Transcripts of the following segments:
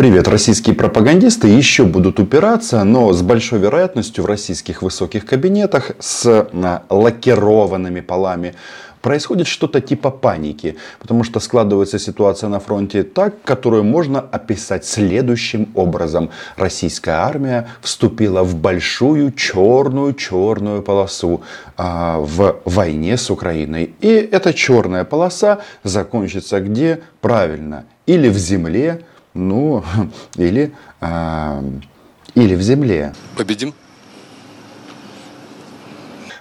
Привет, российские пропагандисты еще будут упираться, но с большой вероятностью в российских высоких кабинетах с а, лакированными полами происходит что-то типа паники, потому что складывается ситуация на фронте так, которую можно описать следующим образом. Российская армия вступила в большую черную-черную полосу а, в войне с Украиной. И эта черная полоса закончится где? Правильно. Или в земле, ну, или, э, или в земле. Победим?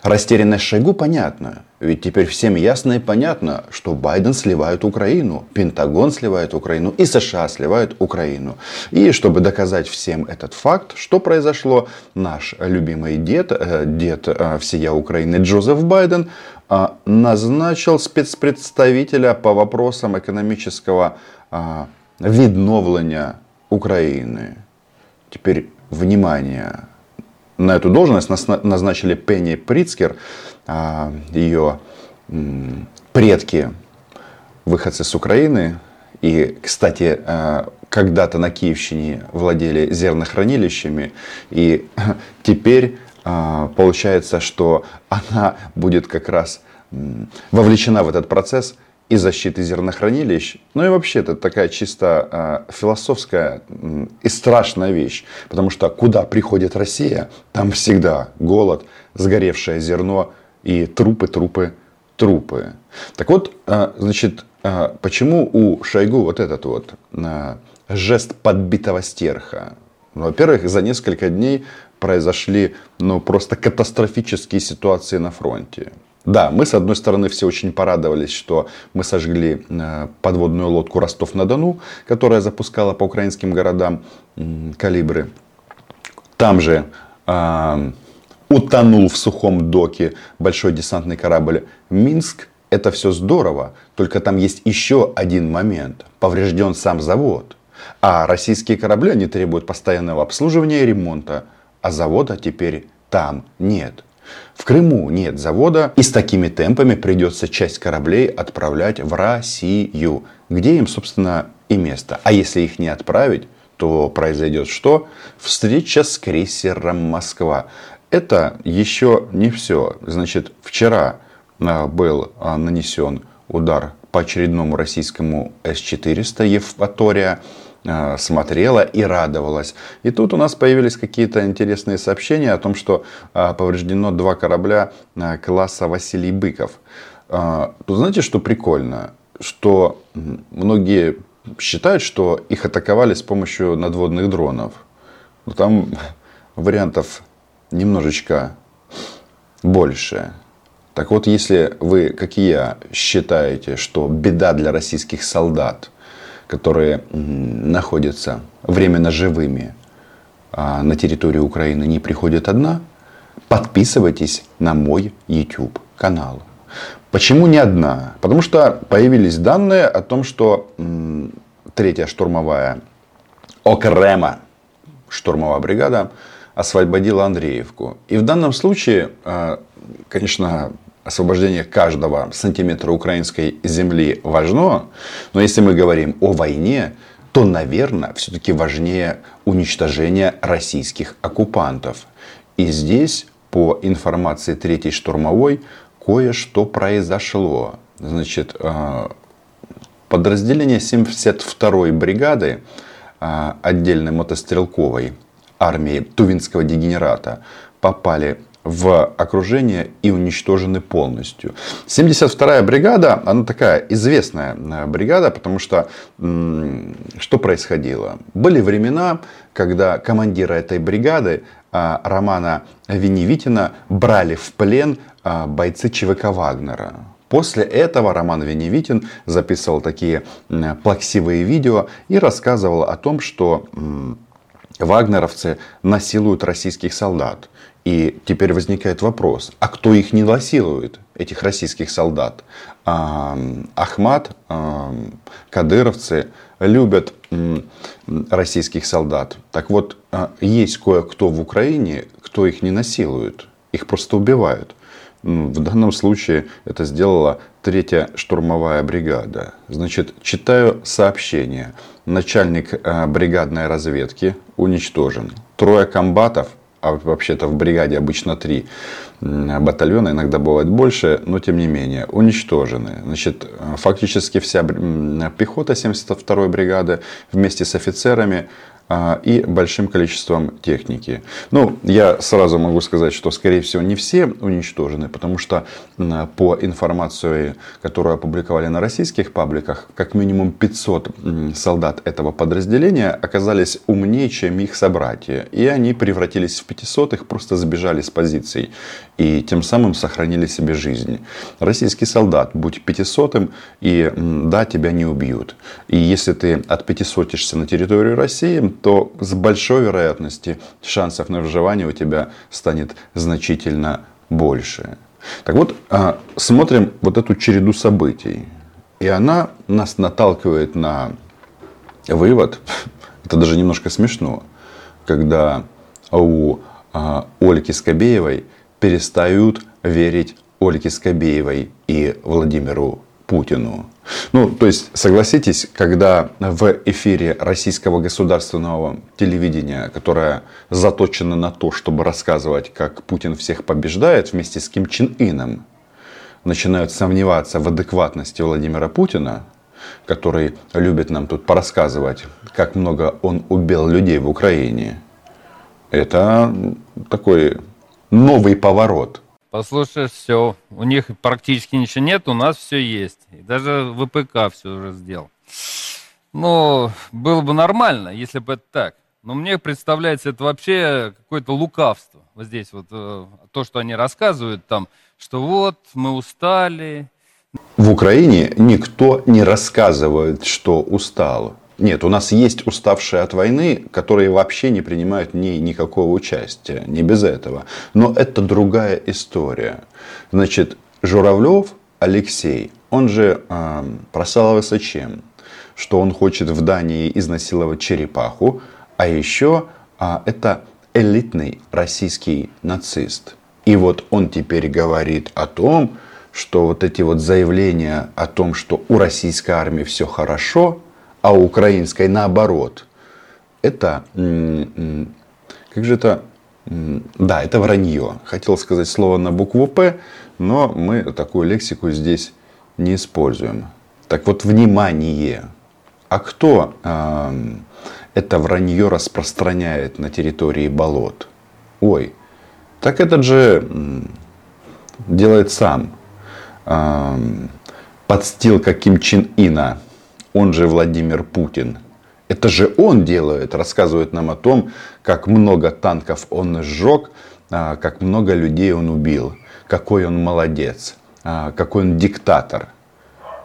Растерянность Шойгу понятна. Ведь теперь всем ясно и понятно, что Байден сливает Украину, Пентагон сливает Украину и США сливают Украину. И чтобы доказать всем этот факт, что произошло, наш любимый дед, э, дед э, всея Украины Джозеф Байден э, назначил спецпредставителя по вопросам экономического відновлення України. Теперь, внимание, на эту должность назначили Пенни Прицкер, ее предки, выходцы с Украины. И, кстати, когда-то на Киевщине владели зернохранилищами. И теперь получается, что она будет как раз вовлечена в этот процесс – и защиты зернохранилищ. Ну и вообще это такая чисто э, философская э, и страшная вещь. Потому что куда приходит Россия, там всегда голод, сгоревшее зерно и трупы, трупы, трупы. Так вот, э, значит, э, почему у Шойгу вот этот вот э, жест подбитого стерха? Ну, во-первых, за несколько дней произошли ну, просто катастрофические ситуации на фронте. Да, мы с одной стороны все очень порадовались, что мы сожгли э, подводную лодку Ростов-на-Дону, которая запускала по украинским городам калибры. Там же э, утонул в сухом доке большой десантный корабль Минск. Это все здорово, только там есть еще один момент. Поврежден сам завод. А российские корабли, они требуют постоянного обслуживания и ремонта. А завода теперь там нет. В Крыму нет завода, и с такими темпами придется часть кораблей отправлять в Россию, где им, собственно, и место. А если их не отправить, то произойдет что? Встреча с крейсером «Москва». Это еще не все. Значит, вчера а, был а, нанесен удар по очередному российскому С-400 «Евпатория». Э, смотрела и радовалась. И тут у нас появились какие-то интересные сообщения о том, что э, повреждено два корабля э, класса Василий Быков. Тут знаете, что прикольно? Что многие считают, что их атаковали с помощью надводных дронов. Но там вариантов немножечко больше. Так вот, если вы, как и я, считаете, что беда для российских солдат – которые находятся временно живыми а на территории Украины, не приходит одна, подписывайтесь на мой YouTube канал. Почему не одна? Потому что появились данные о том, что третья штурмовая Окрема штурмовая бригада освободила Андреевку. И в данном случае, а, конечно, освобождение каждого сантиметра украинской земли важно, но если мы говорим о войне, то, наверное, все-таки важнее уничтожение российских оккупантов. И здесь, по информации третьей штурмовой, кое-что произошло. Значит, э, подразделение 72-й бригады э, отдельной мотострелковой армии Тувинского дегенерата попали в окружение и уничтожены полностью. 72-я бригада, она такая известная э, бригада, потому что что происходило? Были времена, когда командира этой бригады а, Романа Веневитина брали в плен а, бойцы ЧВК Вагнера. После этого Роман Веневитин записывал такие плаксивые видео и рассказывал о том, что вагнеровцы насилуют российских солдат. И теперь возникает вопрос, а кто их не насилует, этих российских солдат? Ахмат, кадыровцы любят российских солдат. Так вот, а, есть кое-кто в Украине, кто их не насилует, их просто убивают. В данном случае это сделала третья штурмовая бригада. Значит, читаю сообщение. Начальник бригадной разведки уничтожен. Трое комбатов, а вообще-то в бригаде обычно три батальона, иногда бывает больше, но тем не менее, уничтожены. Значит, фактически вся пехота 72-й бригады вместе с офицерами и большим количеством техники. Ну, я сразу могу сказать, что, скорее всего, не все уничтожены, потому что по информации, которую опубликовали на российских пабликах, как минимум 500 солдат этого подразделения оказались умнее, чем их собратья. И они превратились в 500, их просто сбежали с позиций. И тем самым сохранили себе жизнь. Российский солдат, будь 500 и да, тебя не убьют. И если ты от 500 на территорию России, то с большой вероятностью шансов на выживание у тебя станет значительно больше. Так вот, а, смотрим вот эту череду событий. И она нас наталкивает на вывод, это даже немножко смешно, когда у а, Ольги Скобеевой перестают верить Ольге Скобеевой и Владимиру Путину. Ну, то есть, согласитесь, когда в эфире российского государственного телевидения, которое заточено на то, чтобы рассказывать, как Путин всех побеждает вместе с Ким Чен Ином, начинают сомневаться в адекватности Владимира Путина, который любит нам тут порассказывать, как много он убил людей в Украине, это такой новый поворот – Послушай, все, у них практически ничего нет, у нас все есть. И даже ВПК все уже сделал. Ну, было бы нормально, если бы это так. Но мне представляется, это вообще какое-то лукавство. Вот здесь вот э, то, что они рассказывают там, что вот мы устали. В Украине никто не рассказывает, что устал. Нет, у нас есть уставшие от войны, которые вообще не принимают ни никакого участия, не без этого. Но это другая история. Значит, Журавлев Алексей, он же э, прославился чем? Что он хочет в Дании изнасиловать черепаху, а еще э, это элитный российский нацист. И вот он теперь говорит о том, что вот эти вот заявления о том, что у российской армии все хорошо, а у украинской наоборот. Это, как же это, да, это вранье. Хотел сказать слово на букву П, но мы такую лексику здесь не используем. Так вот, внимание. А кто э, это вранье распространяет на территории болот? Ой, так этот же делает сам. Э, подстилка Ким Чен Ина он же Владимир Путин. Это же он делает, рассказывает нам о том, как много танков он сжег, а, как много людей он убил, какой он молодец, а, какой он диктатор.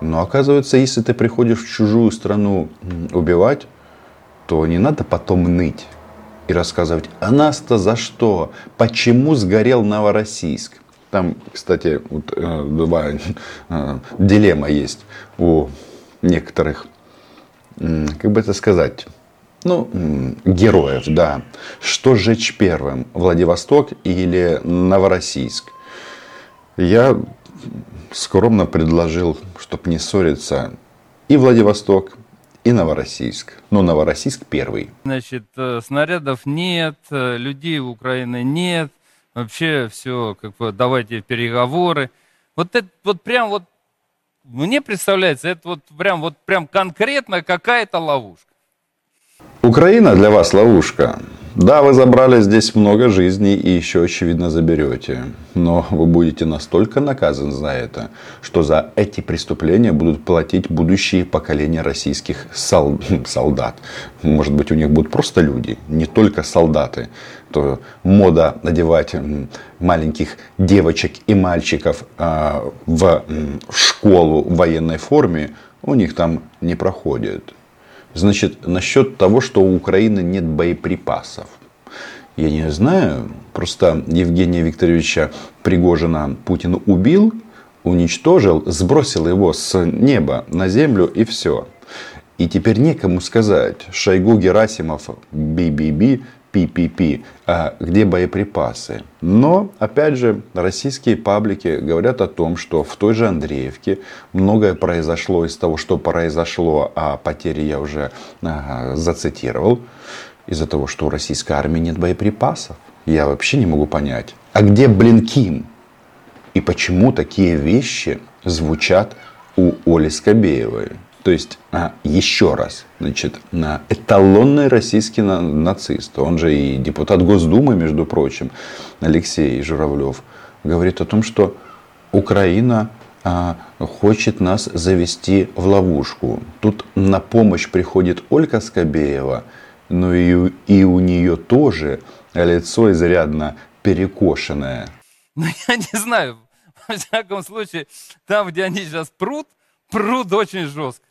Но оказывается, если ты приходишь в чужую страну убивать, то не надо потом ныть и рассказывать, а нас-то за что? Почему сгорел Новороссийск? Там, кстати, вот, э, два э, дилемма есть у некоторых, как бы это сказать, ну, героев, да. Что сжечь первым, Владивосток или Новороссийск? Я скромно предложил, чтобы не ссориться, и Владивосток, и Новороссийск. Но Новороссийск первый. Значит, э, снарядов нет, э, людей в Украине нет. Вообще все, как бы, давайте переговоры. Вот это вот прям вот мне представляется, это вот прям, вот прям конкретно какая-то ловушка. Украина для вас ловушка. Да, вы забрали здесь много жизней и еще, очевидно, заберете. Но вы будете настолько наказаны за это, что за эти преступления будут платить будущие поколения российских сол... солдат. Может быть, у них будут просто люди, не только солдаты. То мода надевать маленьких девочек и мальчиков а, в школу в военной форме у них там не проходит. Значит, насчет того, что у Украины нет боеприпасов. Я не знаю. Просто Евгения Викторовича Пригожина Путин убил, уничтожил, сбросил его с неба на землю и все. И теперь некому сказать, Шойгу Герасимов, би-би-би, PPP, а где боеприпасы. Но, опять же, российские паблики говорят о том, что в той же Андреевке многое произошло из того, что произошло, а потери я уже а, зацитировал, из-за того, что у российской армии нет боеприпасов. Я вообще не могу понять. А где, блин, Ким? И почему такие вещи звучат у Оли Скобеевой? То есть, а, еще раз, значит, на эталонный российский нацист, он же и депутат Госдумы, между прочим, Алексей Журавлев, говорит о том, что Украина а, хочет нас завести в ловушку. Тут на помощь приходит Ольга Скобеева, но и, и у нее тоже лицо изрядно перекошенное. Ну, я не знаю. Во всяком случае, там, где они сейчас прут, прут очень жестко.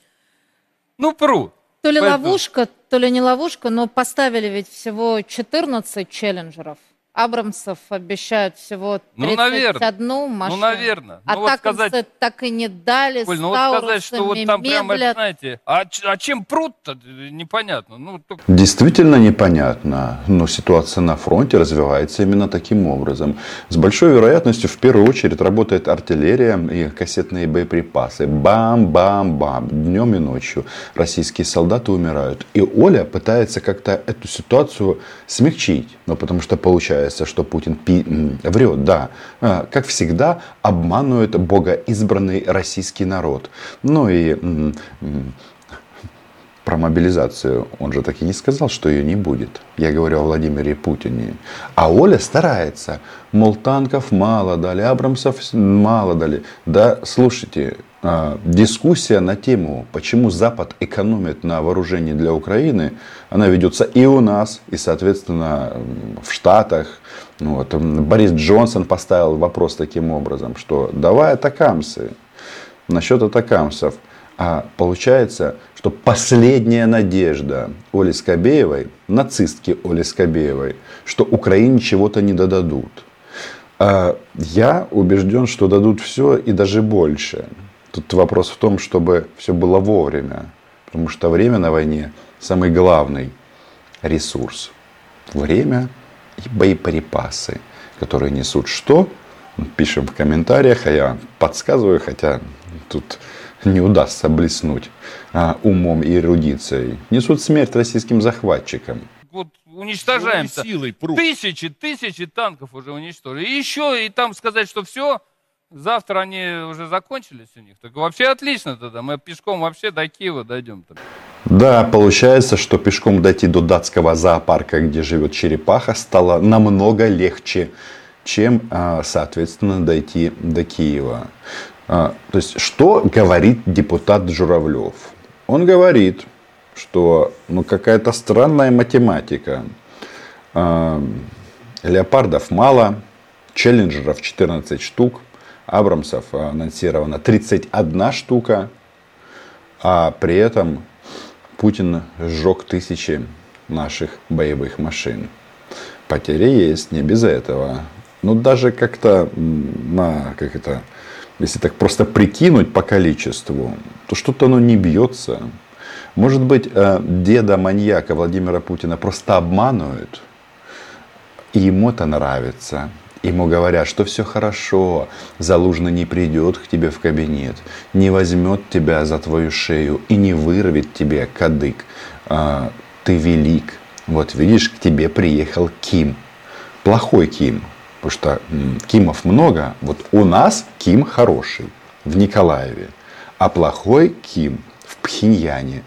Ну, прут. То ли Поэтому... ловушка, то ли не ловушка, но поставили ведь всего 14 челленджеров. Абрамсов обещают всего 31 ну, наверное. машину. Ну, наверное. А ну, вот так сказать... так и не дали. Коль, ну вот сказать, что вот там прямо, знаете, а, а чем пруд-то, непонятно. Ну, только... Действительно непонятно. Но ситуация на фронте развивается именно таким образом. С большой вероятностью в первую очередь работает артиллерия и кассетные боеприпасы. Бам-бам-бам. Днем и ночью российские солдаты умирают. И Оля пытается как-то эту ситуацию смягчить. Но потому что получается получается, что Путин пи- врет, да. А, как всегда, обманывает богоизбранный российский народ. Ну и про мобилизацию он же так и не сказал, что ее не будет. Я говорю о Владимире Путине. А Оля старается. Мол, танков мало дали, Абрамсов мало дали. Да, слушайте, дискуссия на тему, почему Запад экономит на вооружении для Украины, она ведется и у нас, и, соответственно, в Штатах. Ну вот. Борис Джонсон поставил вопрос таким образом, что давай атакамсы. Насчет атакамсов. А получается, что последняя надежда Оли Скобеевой, нацистки Оли Скобеевой, что Украине чего-то не додадут. А я убежден, что дадут все и даже больше. Тут вопрос в том, чтобы все было вовремя. Потому что время на войне самый главный ресурс. Время и боеприпасы, которые несут что? Пишем в комментариях, а я подсказываю, хотя тут не удастся блеснуть а, умом и эрудицией. Несут смерть российским захватчикам. Вот уничтожаем силой тысячи, тысячи танков уже уничтожили. И еще и там сказать, что все, Завтра они уже закончились у них. Так вообще отлично тогда. Мы пешком вообще до Киева дойдем. -то. Да, получается, что пешком дойти до датского зоопарка, где живет черепаха, стало намного легче, чем, а, соответственно, дойти до Киева. А, то есть, что говорит депутат Журавлев? Он говорит, что ну, какая-то странная математика. А, леопардов мало, челленджеров 14 штук – Абрамсов анонсировано 31 штука, а при этом Путин сжег тысячи наших боевых машин. Потери есть, не без этого. Но даже как-то на, как это, если так просто прикинуть по количеству, то что-то оно не бьется. Может быть, э, деда маньяка Владимира Путина просто обманывают, и ему это нравится. Ему говорят, что все хорошо, Залужный не придет к тебе в кабинет, не возьмет тебя за твою шею и не вырвет тебе кадык. А, ты велик. Вот видишь, к тебе приехал Ким. Плохой Ким, потому что Кимов много. Вот у нас Ким хороший в Николаеве, а плохой Ким в Пхеньяне.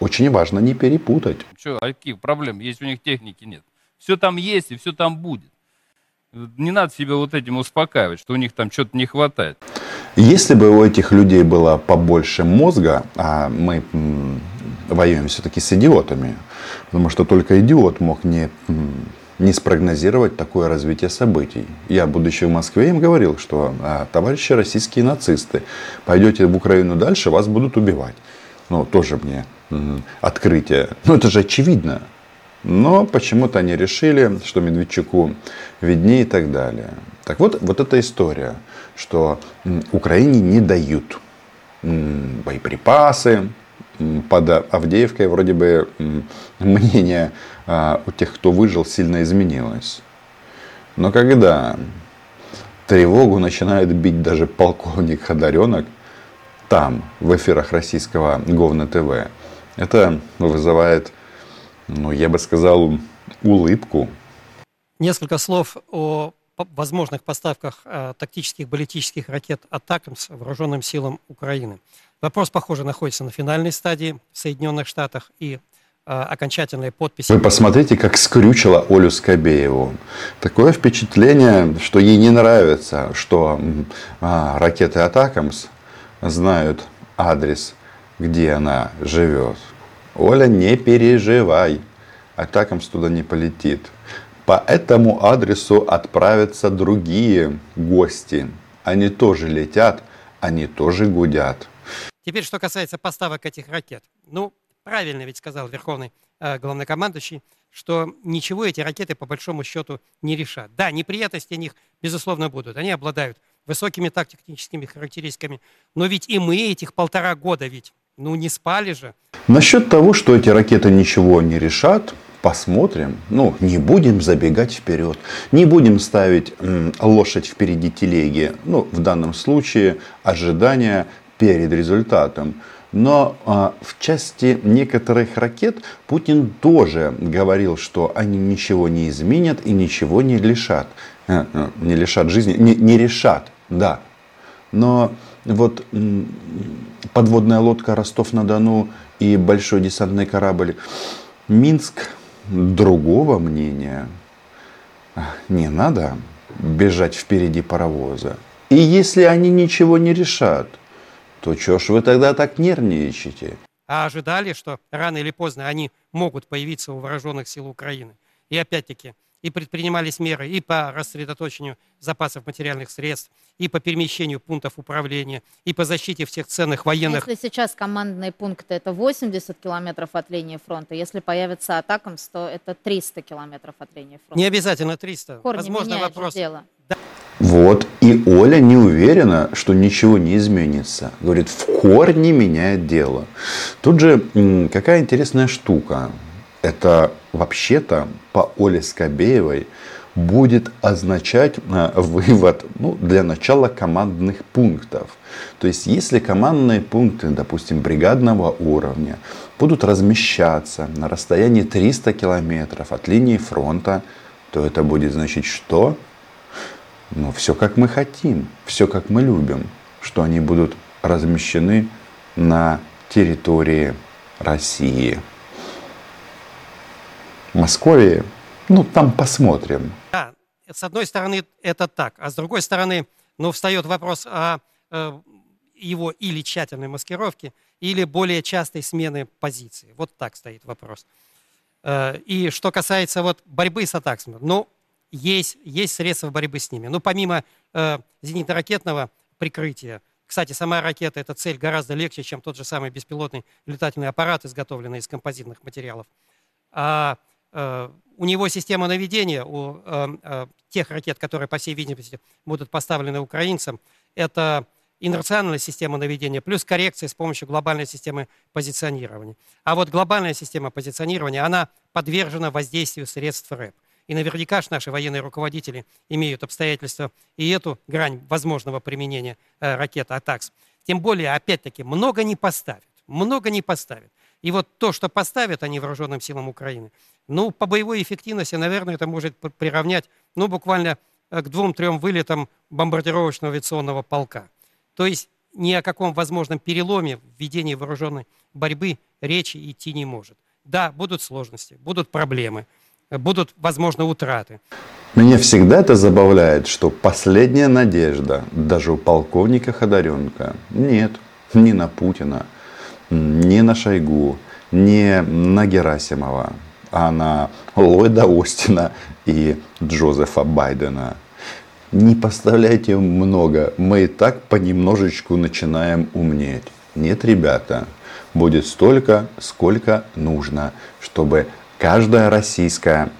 Очень важно не перепутать. Что, а каких проблем? Есть у них техники нет. Все там есть и все там будет не надо себя вот этим успокаивать, что у них там что-то не хватает. Если бы у этих людей было побольше мозга, а мы воюем все-таки с идиотами, потому что только идиот мог не, не спрогнозировать такое развитие событий. Я, будучи в Москве, им говорил, что а, товарищи российские нацисты, пойдете в Украину дальше, вас будут убивать. Ну, тоже мне открытие. Ну, это же очевидно. Но почему-то они решили, что Медведчуку виднее и так далее. Так вот, вот эта история, что Украине не дают боеприпасы, под Авдеевкой вроде бы мнение а, у тех, кто выжил, сильно изменилось. Но когда тревогу начинает бить даже полковник Ходоренок, там, в эфирах российского Говна ТВ, это вызывает, ну, я бы сказал, улыбку. Несколько слов о возможных поставках э, тактических баллистических ракет «Атакамс» вооруженным силам Украины. Вопрос, похоже, находится на финальной стадии в Соединенных Штатах и э, окончательная подпись. Вы посмотрите, как скрючила Олю Скобееву. Такое впечатление, что ей не нравится, что а, ракеты «Атакамс» знают адрес, где она живет. Оля, не переживай, «Атакамс» туда не полетит. По этому адресу отправятся другие гости. Они тоже летят, они тоже гудят. Теперь, что касается поставок этих ракет. Ну, правильно ведь сказал Верховный э, главнокомандующий, что ничего эти ракеты по большому счету не решат. Да, неприятности у них, безусловно, будут. Они обладают высокими тактическими характеристиками. Но ведь и мы этих полтора года ведь, ну, не спали же. Насчет того, что эти ракеты ничего не решат, посмотрим. Ну, не будем забегать вперед. Не будем ставить м, лошадь впереди телеги. Ну, в данном случае ожидания перед результатом. Но а, в части некоторых ракет Путин тоже говорил, что они ничего не изменят и ничего не лишат. А, а, не лишат жизни, не, не решат, да. Но вот м, подводная лодка Ростов-на-Дону и большой десантный корабль Минск другого мнения. Не надо бежать впереди паровоза. И если они ничего не решат, то что ж вы тогда так нервничаете? А ожидали, что рано или поздно они могут появиться у вооруженных сил Украины. И опять-таки, и предпринимались меры и по рассредоточению запасов материальных средств, и по перемещению пунктов управления, и по защите всех ценных военных... Если сейчас командные пункты это 80 километров от линии фронта, если появится атакам, то это 300 километров от линии фронта. Не обязательно 300. Корни Возможно, вопрос... дело. Вот, и Оля не уверена, что ничего не изменится. Говорит, в корне меняет дело. Тут же какая интересная штука. Это вообще-то по Оле Скобеевой будет означать э, вывод ну, для начала командных пунктов. То есть, если командные пункты, допустим, бригадного уровня будут размещаться на расстоянии 300 километров от линии фронта, то это будет значить что? Ну, все как мы хотим, все как мы любим, что они будут размещены на территории России. Московии, ну, там посмотрим. Да, с одной стороны, это так, а с другой стороны, ну, встает вопрос о э, его или тщательной маскировке, или более частой смены позиции. Вот так стоит вопрос. Э, и что касается вот борьбы с атаками, ну, есть, есть средства борьбы с ними. Ну, помимо э, зенитно-ракетного прикрытия, кстати, сама ракета – это цель гораздо легче, чем тот же самый беспилотный летательный аппарат, изготовленный из композитных материалов. А у него система наведения, у э, э, тех ракет, которые, по всей видимости, будут поставлены украинцам, это инерционная система наведения плюс коррекция с помощью глобальной системы позиционирования. А вот глобальная система позиционирования, она подвержена воздействию средств РЭП. И наверняка же наши военные руководители имеют обстоятельства и эту грань возможного применения э, ракет «Атакс». Тем более, опять-таки, много не поставят. Много не поставят. И вот то, что поставят они вооруженным силам Украины, ну, по боевой эффективности, наверное, это может приравнять, ну, буквально э, к двум-трем вылетам бомбардировочного авиационного полка. То есть ни о каком возможном переломе в ведении вооруженной борьбы речи идти не может. Да, будут сложности, будут проблемы – будут, возможно, утраты. Меня всегда это забавляет, что последняя надежда даже у полковника Ходоренко нет ни на Путина, ни на Шойгу, ни на Герасимова, а на Ллойда Остина и Джозефа Байдена. Не поставляйте много, мы и так понемножечку начинаем умнеть. Нет, ребята, будет столько, сколько нужно, чтобы каждая российская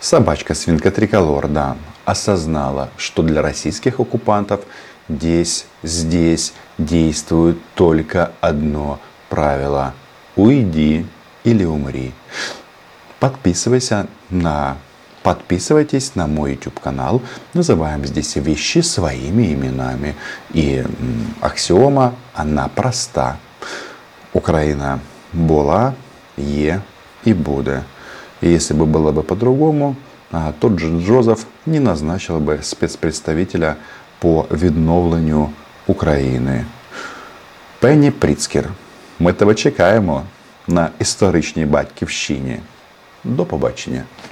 собачка, свинка триколор, да, осознала, что для российских оккупантов здесь, здесь действует только одно правило. Уйди или умри. Подписывайся на Подписывайтесь на мой YouTube канал. Называем здесь вещи своими именами. И аксиома, она проста. Украина була, є і буде. И если бы было бы по-другому, а, тот же Джозеф не назначил бы спецпредставителя по відновленню України. Пенні Пріцкер. Ми тебе чекаємо на історичній батьківщині. До побачення.